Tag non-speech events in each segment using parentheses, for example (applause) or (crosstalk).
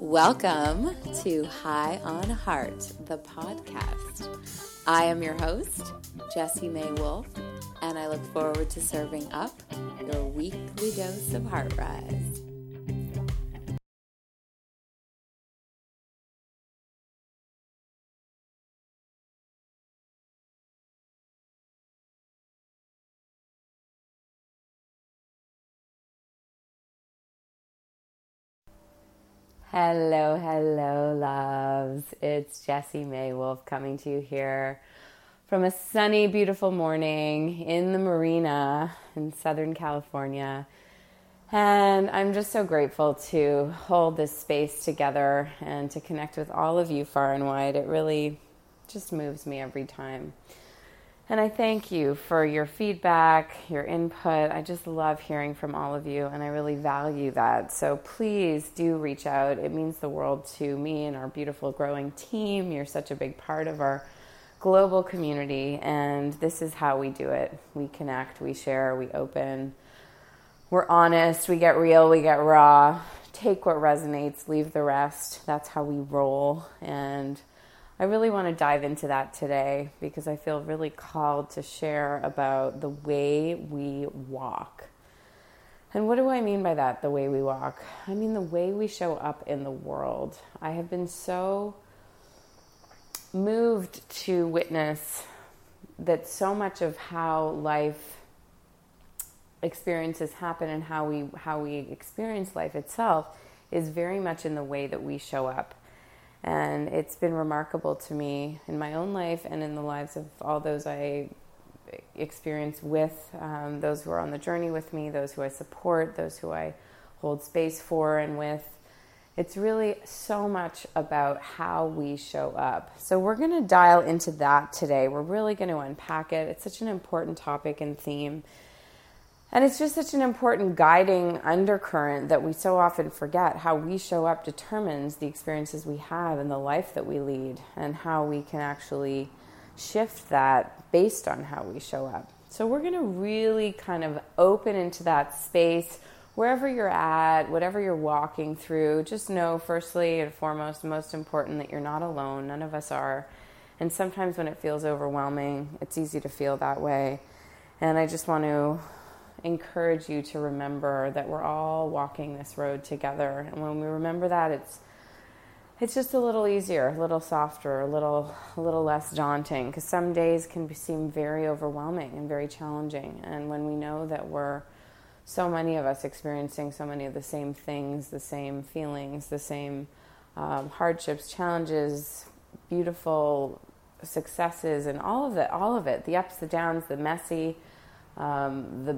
Welcome to High on Heart, the podcast. I am your host, Jessie May Wolf, and I look forward to serving up your weekly dose of Heart Rise. Hello, hello, loves. It's Jessie May Wolf coming to you here from a sunny, beautiful morning in the marina in Southern California. And I'm just so grateful to hold this space together and to connect with all of you far and wide. It really just moves me every time. And I thank you for your feedback, your input. I just love hearing from all of you, and I really value that. So please do reach out. It means the world to me and our beautiful growing team. You're such a big part of our global community, and this is how we do it. We connect, we share, we open. We're honest, we get real, we get raw. Take what resonates, leave the rest. That's how we roll. And I really want to dive into that today because I feel really called to share about the way we walk. And what do I mean by that, the way we walk? I mean the way we show up in the world. I have been so moved to witness that so much of how life experiences happen and how we how we experience life itself is very much in the way that we show up. And it's been remarkable to me in my own life and in the lives of all those I experience with, um, those who are on the journey with me, those who I support, those who I hold space for and with. It's really so much about how we show up. So, we're going to dial into that today. We're really going to unpack it. It's such an important topic and theme. And it's just such an important guiding undercurrent that we so often forget. How we show up determines the experiences we have and the life that we lead, and how we can actually shift that based on how we show up. So, we're going to really kind of open into that space wherever you're at, whatever you're walking through. Just know, firstly and foremost, most important, that you're not alone. None of us are. And sometimes when it feels overwhelming, it's easy to feel that way. And I just want to encourage you to remember that we're all walking this road together. And when we remember that, it's it's just a little easier, a little softer, a little a little less daunting because some days can be, seem very overwhelming and very challenging. And when we know that we're so many of us experiencing so many of the same things, the same feelings, the same um, hardships, challenges, beautiful successes, and all of it, all of it, the ups, the downs, the messy, um, the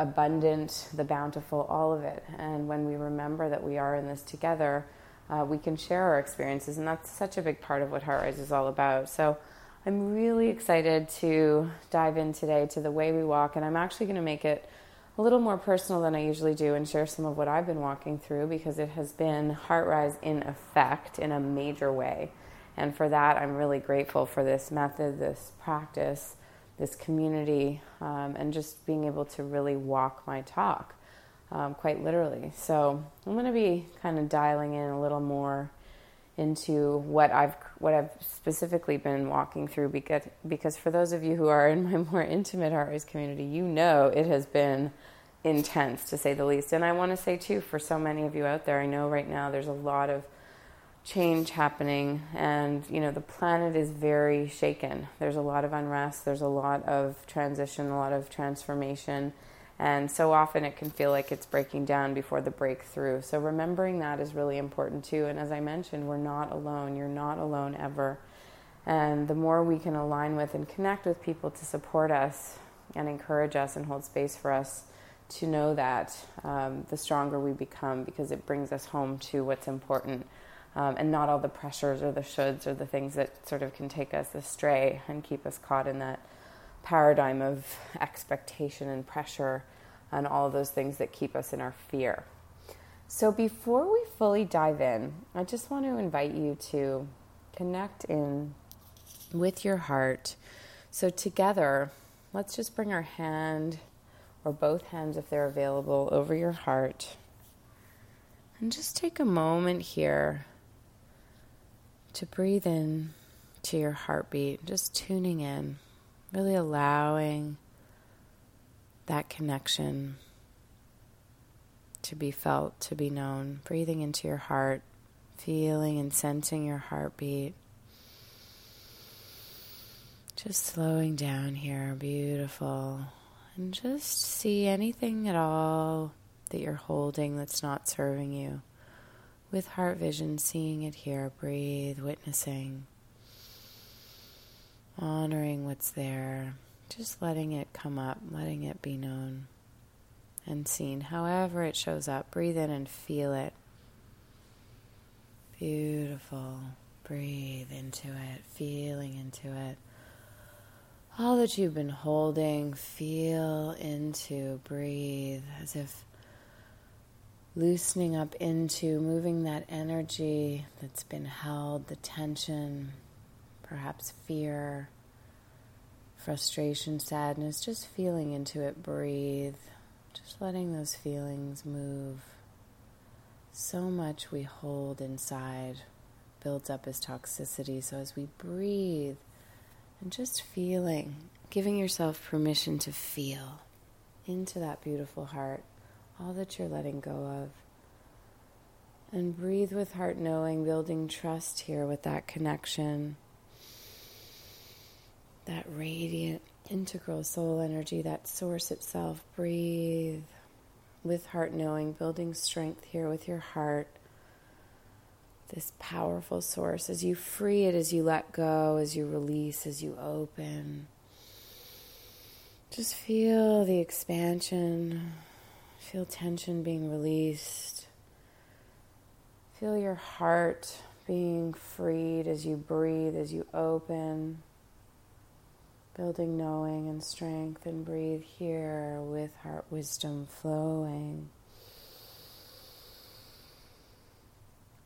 abundant, the bountiful, all of it. And when we remember that we are in this together, uh, we can share our experiences. And that's such a big part of what Heart Rise is all about. So I'm really excited to dive in today to the way we walk. And I'm actually going to make it a little more personal than I usually do and share some of what I've been walking through because it has been Heart Rise in effect in a major way. And for that, I'm really grateful for this method, this practice this community, um, and just being able to really walk my talk, um, quite literally. So I'm going to be kind of dialing in a little more into what I've what I've specifically been walking through because because for those of you who are in my more intimate Heart Rise community, you know it has been intense to say the least. And I want to say too, for so many of you out there, I know right now there's a lot of change happening and you know the planet is very shaken. There's a lot of unrest there's a lot of transition a lot of transformation and so often it can feel like it's breaking down before the breakthrough. So remembering that is really important too and as i mentioned we're not alone. You're not alone ever. And the more we can align with and connect with people to support us and encourage us and hold space for us to know that um, the stronger we become because it brings us home to what's important um, and not all the pressures or the shoulds or the things that sort of can take us astray and keep us caught in that paradigm of expectation and pressure and all those things that keep us in our fear. So, before we fully dive in, I just want to invite you to connect in with your heart. So, together, let's just bring our hand or both hands, if they're available, over your heart And just take a moment here to breathe in to your heartbeat, just tuning in, really allowing that connection to be felt, to be known, breathing into your heart, feeling and sensing your heartbeat. Just slowing down here, beautiful. And just see anything at all that you're holding that's not serving you. With heart vision, seeing it here, breathe, witnessing, honoring what's there, just letting it come up, letting it be known and seen, however it shows up. Breathe in and feel it. Beautiful. Breathe into it, feeling into it. All that you've been holding, feel into, breathe as if loosening up into, moving that energy that's been held, the tension, perhaps fear, frustration, sadness, just feeling into it, breathe. Just letting those feelings move. So much we hold inside builds up as toxicity. So as we breathe and just feeling, giving yourself permission to feel into that beautiful heart, all that you're letting go of. And breathe with heart knowing, building trust here with that connection, that radiant integral soul energy, that source itself. Breathe with heart knowing, building strength here with your heart. This powerful source as you free it, as you let go, as you release, as you open. Just feel the expansion, feel tension being released. Feel your heart being freed as you breathe, as you open building knowing and strength, and breathe here with heart wisdom flowing.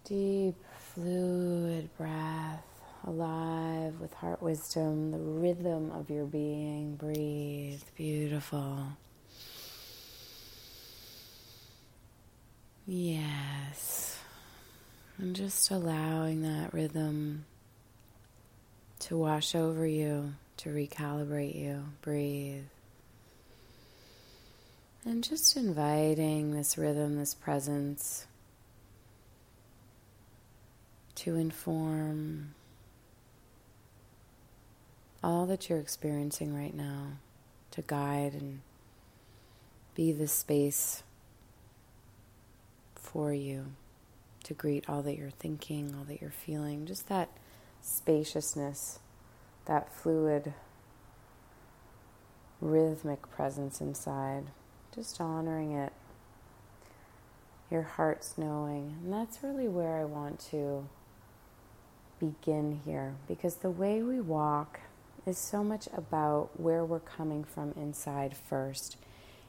Deep, fluid breath, alive with heart wisdom, the rhythm of your being. Breathe, beautiful. Yes. And just allowing that rhythm to wash over you to recalibrate you. Breathe. And just inviting this rhythm, this presence to inform all that you're experiencing right now, to guide and be the space for you, to greet all that you're thinking, all that you're feeling, just that spaciousness that fluid, rhythmic presence inside, just honoring it, your heart's knowing. And that's really where I want to begin here because the way we walk is so much about where we're coming from inside first.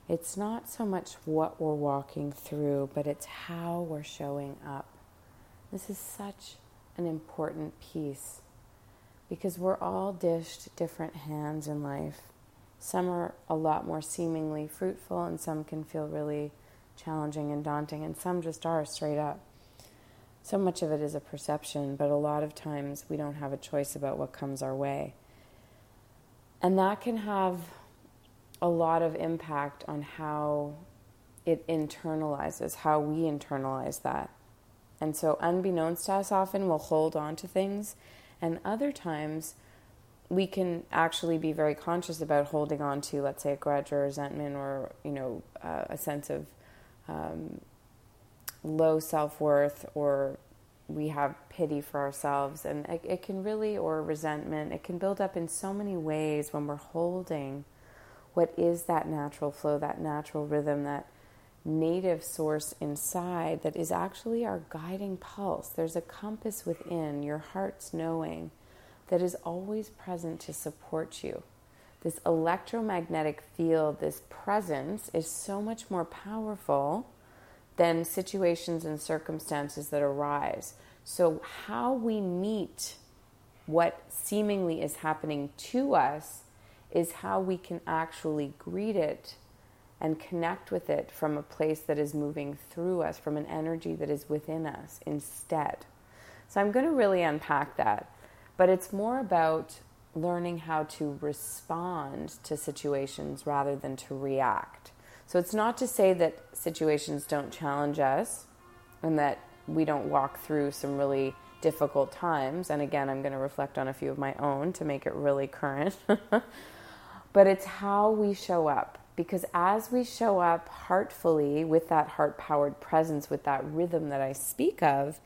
It's not so much what we're walking through, but it's how we're showing up. This is such an important piece because we're all dished different hands in life. Some are a lot more seemingly fruitful, and some can feel really challenging and daunting, and some just are straight up. So much of it is a perception, but a lot of times we don't have a choice about what comes our way. And that can have a lot of impact on how it internalizes, how we internalize that. And so, unbeknownst to us, often we'll hold on to things and other times, we can actually be very conscious about holding on to, let's say, a grudge or resentment or, you know, uh, a sense of um, low self worth or we have pity for ourselves. And it, it can really, or resentment, it can build up in so many ways when we're holding what is that natural flow, that natural rhythm, that native source inside that is actually our guiding pulse. There's a compass within your heart's knowing that is always present to support you. This electromagnetic field, this presence, is so much more powerful than situations and circumstances that arise. So, how we meet what seemingly is happening to us is how we can actually greet it and connect with it from a place that is moving through us, from an energy that is within us instead. So I'm going to really unpack that. But it's more about learning how to respond to situations rather than to react. So it's not to say that situations don't challenge us and that we don't walk through some really difficult times. And again, I'm going to reflect on a few of my own to make it really current. (laughs) but it's how we show up. Because as we show up heartfully with that heart powered presence, with that rhythm that I speak of,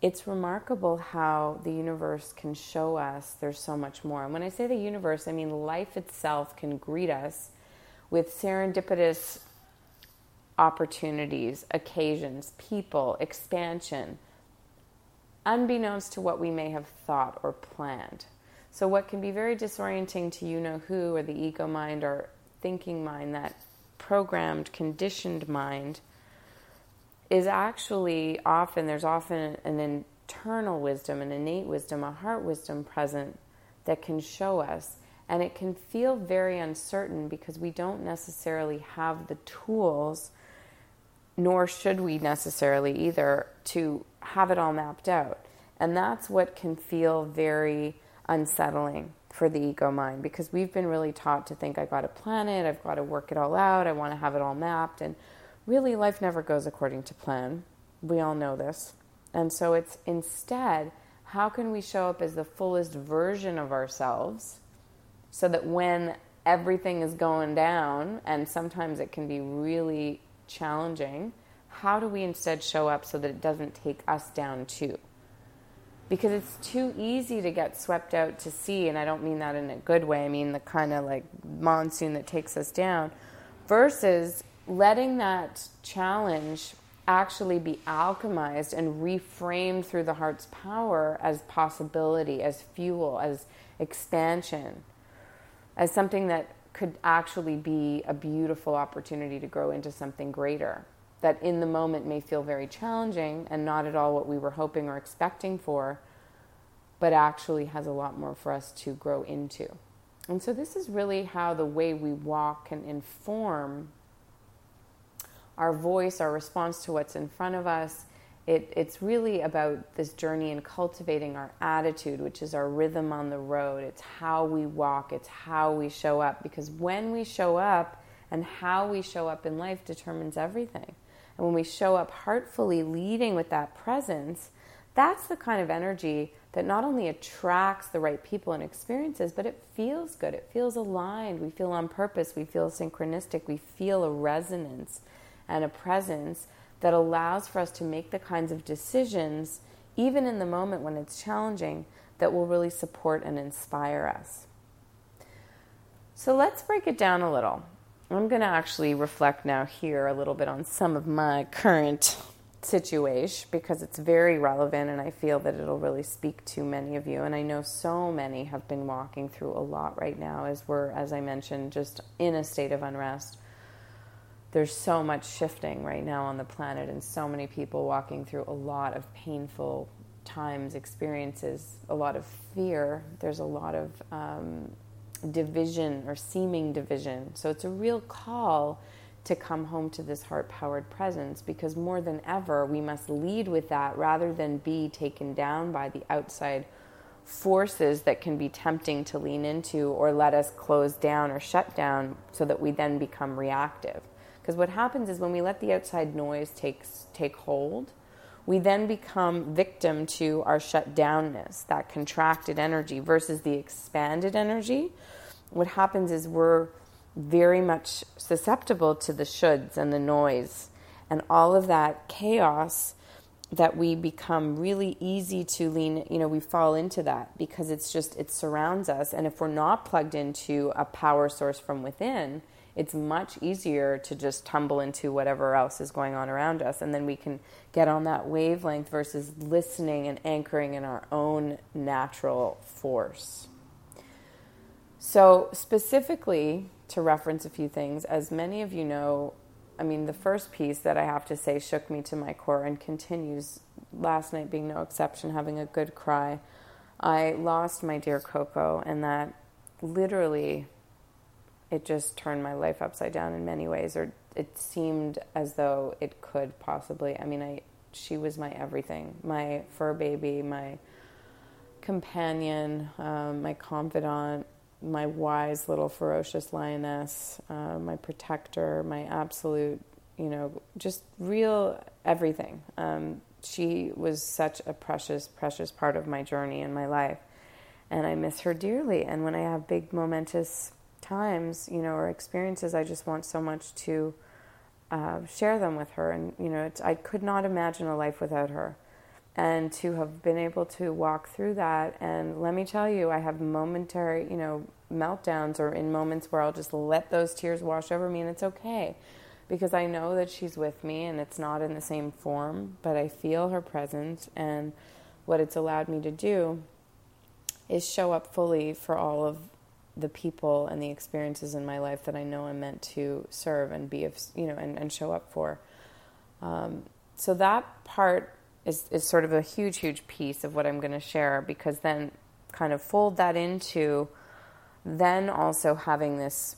it's remarkable how the universe can show us there's so much more. And when I say the universe, I mean life itself can greet us with serendipitous opportunities, occasions, people, expansion, unbeknownst to what we may have thought or planned. So, what can be very disorienting to you know who or the ego mind or thinking mind, that programmed, conditioned mind, is actually often, there's often an internal wisdom, an innate wisdom, a heart wisdom present that can show us. And it can feel very uncertain because we don't necessarily have the tools, nor should we necessarily either, to have it all mapped out. And that's what can feel very unsettling for the ego mind because we've been really taught to think I've got to plan it, I've got to work it all out, I want to have it all mapped. And really, life never goes according to plan. We all know this. And so it's instead, how can we show up as the fullest version of ourselves so that when everything is going down, and sometimes it can be really challenging, how do we instead show up so that it doesn't take us down too? Because it's too easy to get swept out to sea, and I don't mean that in a good way, I mean the kind of like monsoon that takes us down, versus letting that challenge actually be alchemized and reframed through the heart's power as possibility, as fuel, as expansion, as something that could actually be a beautiful opportunity to grow into something greater. That in the moment may feel very challenging and not at all what we were hoping or expecting for, but actually has a lot more for us to grow into. And so, this is really how the way we walk can inform our voice, our response to what's in front of us. It, it's really about this journey in cultivating our attitude, which is our rhythm on the road. It's how we walk, it's how we show up. Because when we show up and how we show up in life determines everything. And when we show up heartfully, leading with that presence, that's the kind of energy that not only attracts the right people and experiences, but it feels good. It feels aligned. We feel on purpose. We feel synchronistic. We feel a resonance and a presence that allows for us to make the kinds of decisions, even in the moment when it's challenging, that will really support and inspire us. So let's break it down a little. I'm going to actually reflect now here a little bit on some of my current situation because it's very relevant and I feel that it'll really speak to many of you. And I know so many have been walking through a lot right now as we're, as I mentioned, just in a state of unrest there's so much shifting right now on the planet and so many people walking through a lot of painful times, experiences, a lot of fear. There's a lot of um, division or seeming division. So it's a real call to come home to this heart powered presence because more than ever, we must lead with that rather than be taken down by the outside forces that can be tempting to lean into or let us close down or shut down so that we then become reactive. Because what happens is when we let the outside noise take, take hold, we then become victim to our shut downness, that contracted energy versus the expanded energy. What happens is we're very much susceptible to the shoulds and the noise and all of that chaos that we become really easy to lean you know we fall into that because it's just it surrounds us and if we're not plugged into a power source from within it's much easier to just tumble into whatever else is going on around us. And then we can get on that wavelength versus listening and anchoring in our own natural force. So, specifically, to reference a few things, as many of you know, I mean, the first piece that I have to say shook me to my core and continues last night being no exception, having a good cry. I lost my dear Coco, and that literally it just turned my life upside down in many ways, or it seemed as though it could possibly. I mean, I she was my everything, my fur baby, my companion, um, my confidant, my wise little ferocious lioness, uh, my protector, my absolute, you know, just real everything. Um, she was such a precious, precious part of my journey in my life. And I miss her dearly. And when I have big, momentous times, you know, or experiences, I just want so much to uh, share them with her. And, you know, I could not imagine a life without her. And to have been able to walk through that, and let me tell you, I have momentary, you know, meltdowns or in moments where I'll just let those tears wash over me, and it's okay because I know that she's with me and it's not in the same form, but I feel her presence. And what it's allowed me to do is show up fully for all of the people and the experiences in my life that I know I'm meant to serve and be, of, you know, and, and show up for. Um, so that part is, is sort of a huge, huge piece of what I'm going to share because then kind of fold that into then also having this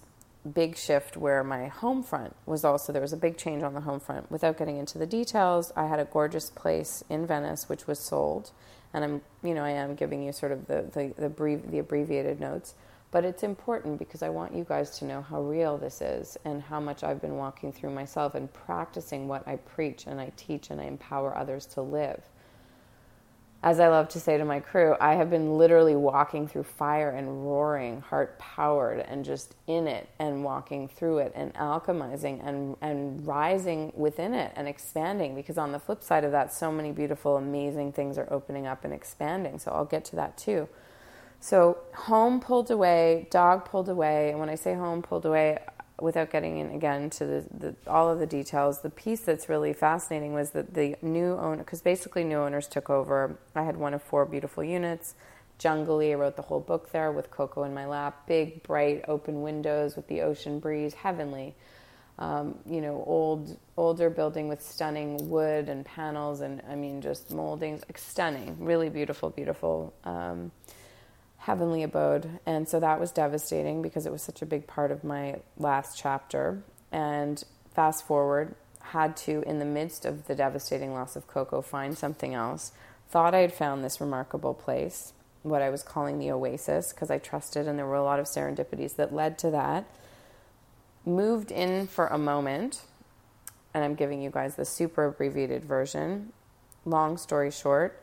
big shift where my home front was also there was a big change on the home front. Without getting into the details i had a gorgeous place in venice which was sold. And i'm you know i am giving you sort of the the, the, brief, the abbreviated notes but it's important because i want you guys to know how real this is and how much i've been walking through myself and practicing what i preach and i teach and i empower others to live as I love to say to my crew, I have been literally walking through fire and roaring, heart powered, and just in it and walking through it and alchemizing and, and rising within it and expanding. Because on the flip side of that, so many beautiful, amazing things are opening up and expanding. So I'll get to that too. So, home pulled away, dog pulled away. And when I say home pulled away, without getting in again to the, the, all of the details, the piece that's really fascinating was that the new owner, because basically new owners took over. I had one of four beautiful units, jungly. I wrote the whole book there with Coco in my lap. Big, bright, open windows with the ocean breeze, heavenly. Um, you know, old, older building with stunning wood and panels, and I mean, just moldings, like stunning, really beautiful, beautiful. Um, heavenly abode. And so that was devastating because it was such a big part of my last chapter. And fast forward, had to, in the midst of the devastating loss of Coco, find something else. Thought I had found this remarkable place, what I was calling the oasis, because I trusted, and there were a lot of serendipities that led to that. Moved in for a moment, and I'm giving you guys the super abbreviated version. Long story short,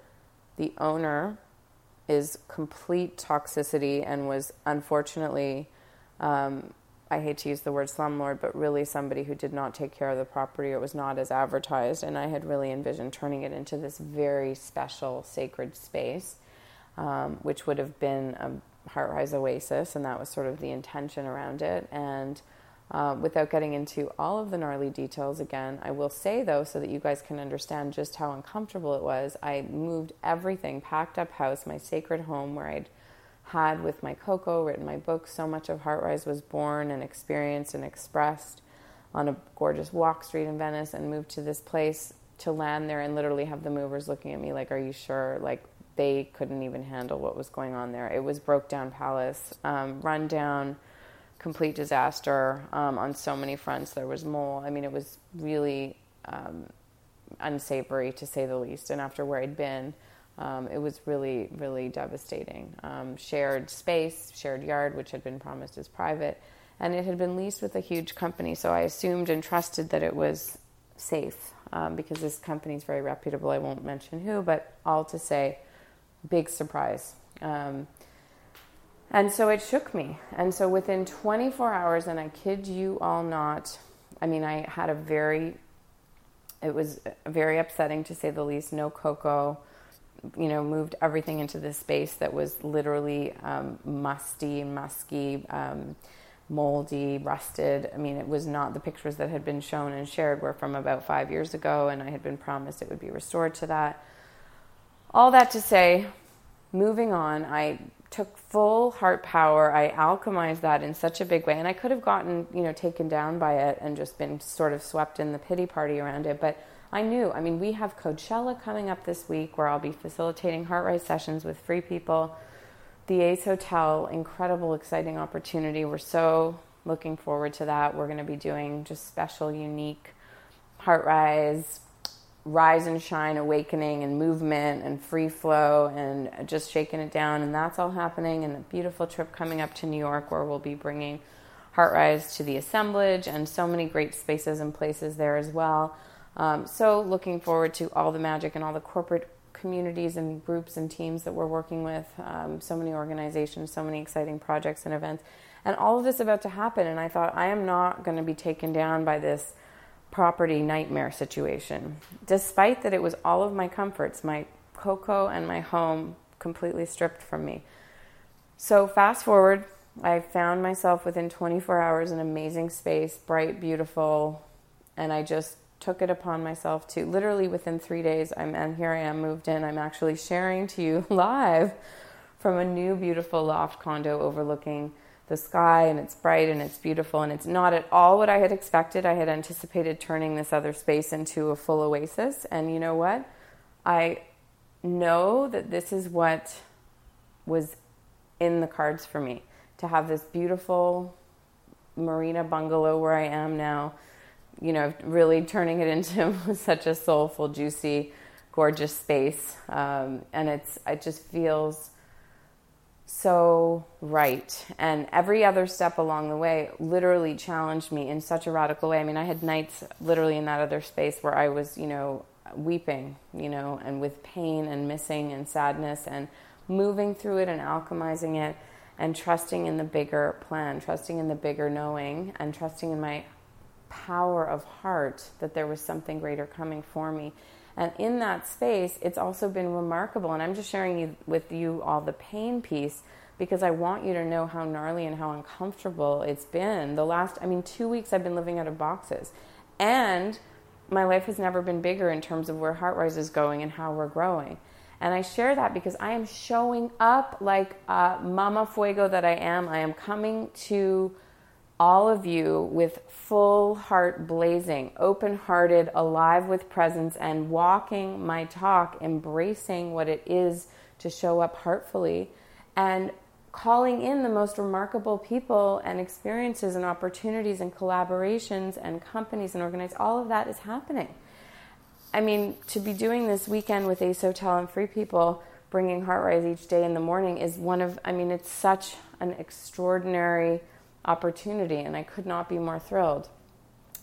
the owner is complete toxicity and was unfortunately, um, I hate to use the word slumlord, but really somebody who did not take care of the property or was not as advertised. And I had really envisioned turning it into this very special, sacred space, um, which would have been a Heartrise Oasis, and that was sort of the intention around it. And uh, without getting into all of the gnarly details again, I will say though, so that you guys can understand just how uncomfortable it was, I moved everything, packed up house, my sacred home where I'd had with my Coco, written my book. So much of Heartrise was born and experienced and expressed on a gorgeous walk street in Venice and moved to this place to land there and literally have the movers looking at me like, Are you sure? Like, they couldn't even handle what was going on there. It was broke down palace, um, run down complete disaster um, on so many fronts. There was mold. I mean, it was really um, unsavory to say the least. And after where I'd been, um, it was really, really devastating. Um, shared space, shared yard, which had been promised as private, and it had been leased with a huge company. So I assumed and trusted that it was safe um, because this company is very reputable. I won't mention who, but all to say, big surprise. And so it shook me. And so within 24 hours, and I kid you all not, I mean, I had a very, it was very upsetting to say the least. No Coco, you know, moved everything into this space that was literally um, musty, musky, um, moldy, rusted. I mean, it was not the pictures that had been shown and shared were from about five years ago, and I had been promised it would be restored to that. All that to say, moving on, I took full heart power. I alchemized that in such a big way, and I could have gotten you know taken down by it and just been sort of swept in the pity party around it, but. I knew. I mean, we have Coachella coming up this week where I'll be facilitating Heartrise sessions with free people. The Ace Hotel, incredible, exciting opportunity. We're so looking forward to that. We're going to be doing just special, unique heart rise, and shine, awakening, and movement, and free flow, and just shaking it down. And that's all happening. And a beautiful trip coming up to New York where we'll be bringing Heart Rise to the assemblage and so many great spaces and places there as well. Um, so, looking forward to all the magic and all the corporate communities and groups and teams that we're working with, um, so many organizations, so many exciting projects and events, and all of this about to happen. And I thought, I am not going to be taken down by this property nightmare situation, despite that it was all of my comforts, my Coco and my home completely stripped from me. So, fast forward, I found myself within 24 hours in amazing space, bright, beautiful, and I just took it upon myself to literally within three days, I'm and here I am moved in. I'm actually sharing to you (laughs) live from a new beautiful loft condo overlooking the sky and it's bright and it's beautiful and it's not at all what I had expected. I had anticipated turning this other space into a full oasis. And you know what? I know that this is what was in the cards for me to have this beautiful marina bungalow where I am now you know, really turning it into (laughs) such a soulful, juicy, gorgeous space. Um, and it's, it just feels so right. And every other step along the way literally challenged me in such a radical way. I mean, I had nights literally in that other space where I was, you know, weeping, you know, and with pain and missing and sadness and moving through it and alchemizing it and trusting in the bigger plan, trusting in the bigger knowing, and trusting in my power of heart that there was something greater coming for me. And in that space, it's also been remarkable. And I'm just sharing you, with you all the pain piece because I want you to know how gnarly and how uncomfortable it's been. The last, I mean, two weeks I've been living out of boxes. And my life has never been bigger in terms of where HeartRise is going and how we're growing. And I share that because I am showing up like mama fuego that I am. I am coming to all of you with full heart blazing, open hearted, alive with presence, and walking my talk, embracing what it is to show up heartfully, and calling in the most remarkable people and experiences and opportunities and collaborations and companies and organizations. All of that is happening. I mean, to be doing this weekend with Ace Hotel and Free People, bringing HeartRise each day in the morning is one of, I mean, it's such an extraordinary opportunity, and I could not be more thrilled.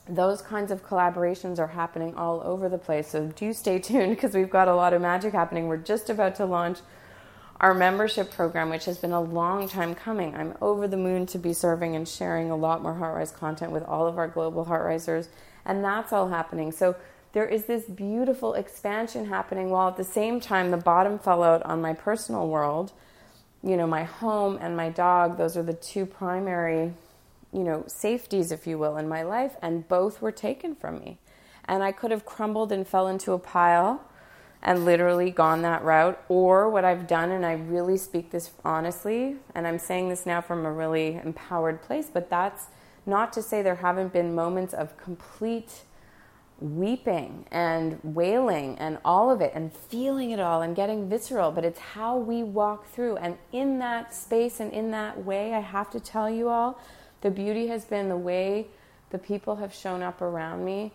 Those kinds of collaborations are happening all over the place, so do stay tuned because we've got a lot of magic happening. We're just about to launch our membership program, which has been a long time coming. I'm over the moon to be serving and sharing a lot more HeartRise content with all of our global HeartRisers, and that's all happening. So there is this beautiful expansion happening while at the same time the bottom fell out on my personal world you know, my home and my dog, those are the two primary, you know, safeties, if you will, in my life, and both were taken from me. And I could have crumbled and fell into a pile and literally gone that route. Or what I've done, and I really speak this honestly, and I'm saying this now from a really empowered place, but that's not to say there haven't been moments of complete weeping and wailing and all of it and feeling it all and getting visceral, but it's how we walk through. And in that space and in that way, I have to tell you all, the beauty has been the way the people have shown up around me.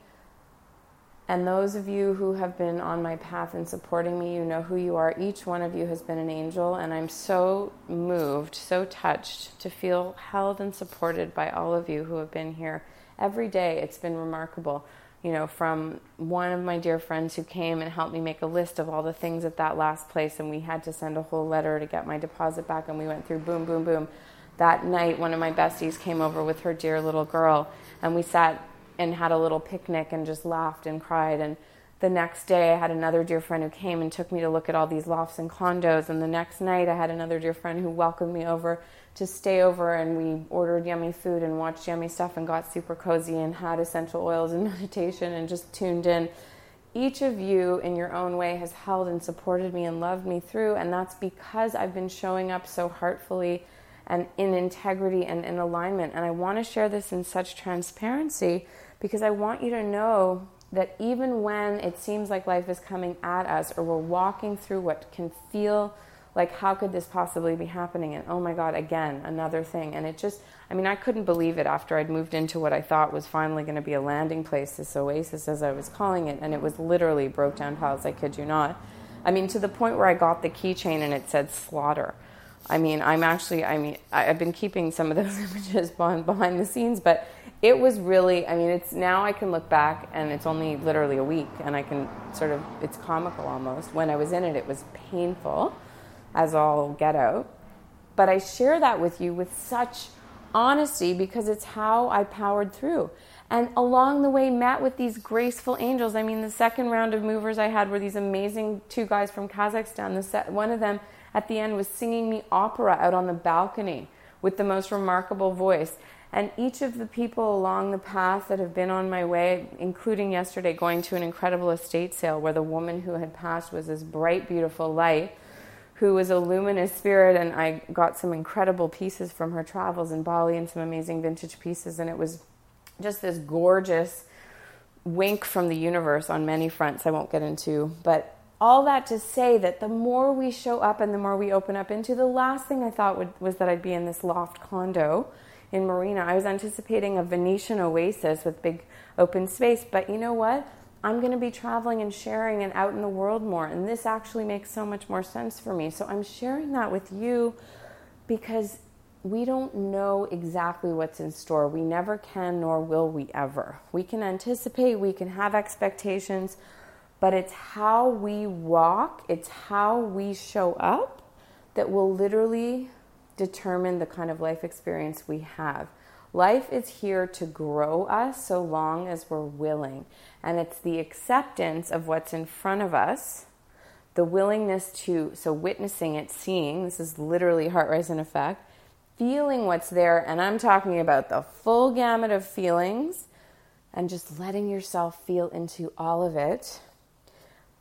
And those of you who have been on my path and supporting me, you know who you are. Each one of you has been an angel, and I'm so moved, so touched to feel held and supported by all of you who have been here every day. It's been remarkable you know, from one of my dear friends who came and helped me make a list of all the things at that last place, and we had to send a whole letter to get my deposit back, and we went through boom, boom, boom. That night, one of my besties came over with her dear little girl, and we sat and had a little picnic and just laughed and cried. And the next day, I had another dear friend who came and took me to look at all these lofts and condos. And the next night, I had another dear friend who welcomed me over to stay over and we ordered yummy food and watched yummy stuff and got super cozy and had essential oils and (laughs) meditation and just tuned in. Each of you, in your own way, has held and supported me and loved me through, and that's because I've been showing up so heartfully and in integrity and in alignment. And I want to share this in such transparency because I want you to know that even when it seems like life is coming at us or we're walking through what can feel like how could this possibly be happening? And oh my god again another thing. And it just i mean i couldn't believe it after i'd moved into what i thought was finally going to be a landing place this oasis as i was calling it and it was literally broke down tiles i kid you not. I mean to the point where i got the keychain and it said slaughter i mean i'm actually i mean i've been keeping some of those (laughs) images behind the scenes but it was really i mean it's now i can look back and it's only literally a week and i can sort of it's comical almost when i was in it it was painful as all get out. But I share that with you with such honesty because it's how I powered through. And along the way, met with these graceful angels. I mean, the second round of movers I had were these amazing two guys from Kazakhstan. The set, one of them at the end was singing me opera out on the balcony with the most remarkable voice. And each of the people along the path that have been on my way, including yesterday going to an incredible estate sale where the woman who had passed was this bright, beautiful light who was a luminous spirit, and I got some incredible pieces from her travels in Bali and some amazing vintage pieces, and it was just this gorgeous wink from the universe on many fronts I won't get into. But all that to say that the more we show up and the more we open up into, the last thing I thought would, was that I'd be in this loft condo in Marina. I was anticipating a Venetian oasis with big open space, but you know what? I'm going to be traveling and sharing and out in the world more. And this actually makes so much more sense for me. So I'm sharing that with you because we don't know exactly what's in store. We never can, nor will we ever. We can anticipate, we can have expectations, but it's how we walk, it's how we show up that will literally determine the kind of life experience we have. Life is here to grow us so long as we're willing. And it's the acceptance of what's in front of us, the willingness to, so witnessing it, seeing, this is literally heart rising effect, feeling what's there. And I'm talking about the full gamut of feelings and just letting yourself feel into all of it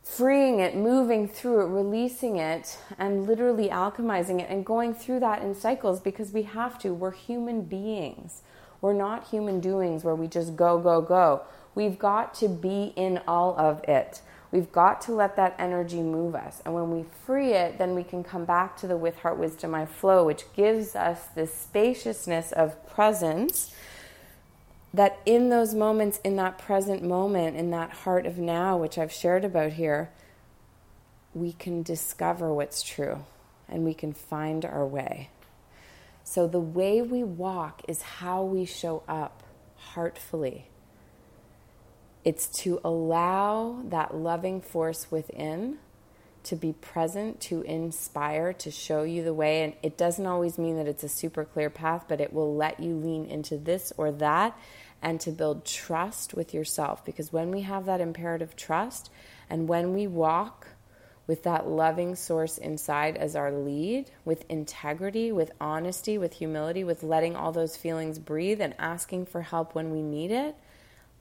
freeing it, moving through it, releasing it, and literally alchemizing it and going through that in cycles because we have to. We're human beings. We're not human doings where we just go, go, go. We've got to be in all of it. We've got to let that energy move us. And when we free it, then we can come back to the with heart wisdom I flow, which gives us this spaciousness of presence that in those moments, in that present moment, in that heart of now, which I've shared about here, we can discover what's true and we can find our way. So, the way we walk is how we show up heartfully. It's to allow that loving force within to be present, to inspire, to show you the way. And it doesn't always mean that it's a super clear path, but it will let you lean into this or that and to build trust with yourself. Because when we have that imperative trust and when we walk with that loving source inside as our lead, with integrity, with honesty, with humility, with letting all those feelings breathe and asking for help when we need it,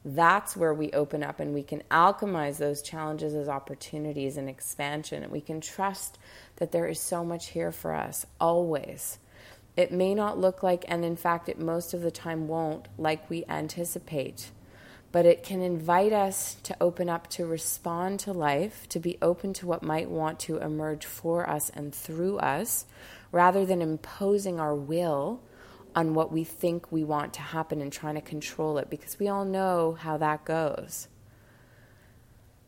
that's where we open up and we can alchemize those challenges as opportunities and expansion. And we can trust that there is so much here for us always. It may not look like, and in fact, it most of the time won't, like we anticipate. But it can invite us to open up to respond to life, to be open to what might want to emerge for us and through us, rather than imposing our will on what we think we want to happen and trying to control it, because we all know how that goes.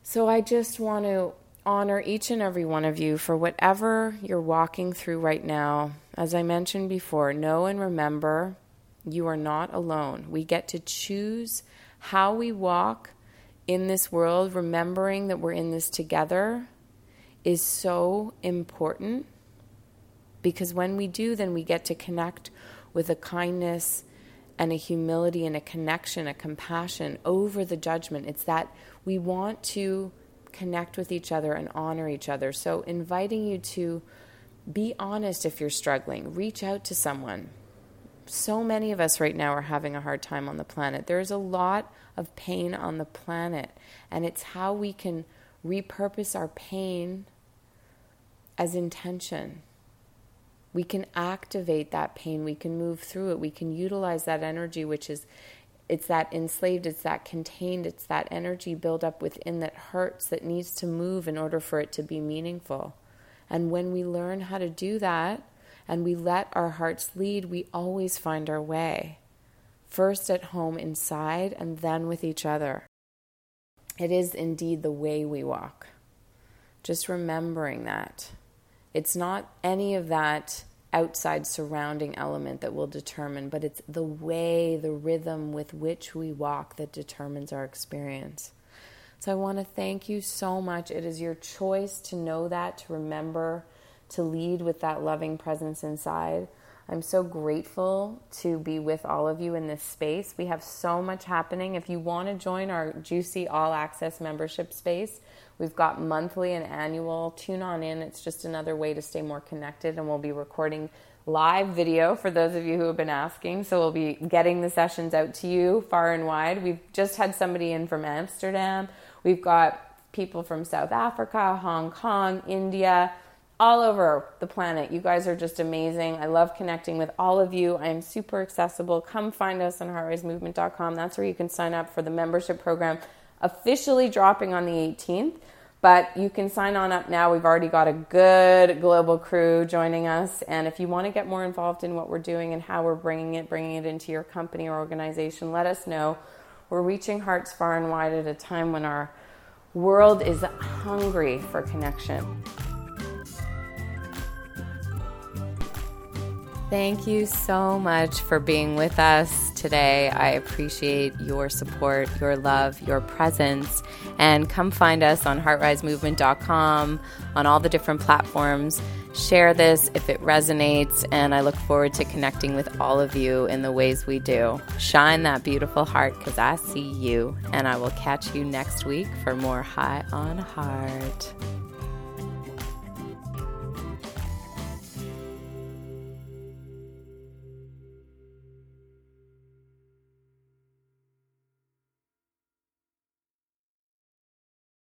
So I just want to honor each and every one of you for whatever you're walking through right now. As I mentioned before, know and remember you are not alone. We get to choose how we walk in this world, remembering that we're in this together is so important because when we do, then we get to connect with a kindness and a humility and a connection, a compassion over the judgment. It's that we want to connect with each other and honor each other. So, inviting you to be honest if you're struggling, reach out to someone. So many of us right now are having a hard time on the planet. There's a lot of pain on the planet, and it's how we can repurpose our pain as intention. We can activate that pain, we can move through it, we can utilize that energy, which is it's that enslaved, it's that contained, it's that energy build up within that hurts, that needs to move in order for it to be meaningful. And when we learn how to do that and we let our hearts lead, we always find our way. First at home inside and then with each other. It is indeed the way we walk. Just remembering that. It's not any of that outside surrounding element that will determine, but it's the way, the rhythm with which we walk that determines our experience. So I want to thank you so much. It is your choice to know that, to remember, to lead with that loving presence inside. I'm so grateful to be with all of you in this space. We have so much happening. If you want to join our Juicy All Access membership space, we've got monthly and annual. Tune on in. It's just another way to stay more connected, and we'll be recording live video for those of you who have been asking. So we'll be getting the sessions out to you far and wide. We've just had somebody in from Amsterdam. We've got people from South Africa, Hong Kong, India all over the planet. You guys are just amazing. I love connecting with all of you. I am super accessible. Come find us on heartrisemovement.com. That's where you can sign up for the membership program officially dropping on the 18th. But you can sign on up now. We've already got a good global crew joining us. And if you want to get more involved in what we're doing and how we're bringing it, bringing it into your company or organization, let us know. We're reaching hearts far and wide at a time when our world is hungry for connection. Thank you so much for being with us today. I appreciate your support, your love, your presence. And come find us on heartrisemovement.com, on all the different platforms. Share this if it resonates. And I look forward to connecting with all of you in the ways we do. Shine that beautiful heart because I see you. And I will catch you next week for more High on Heart.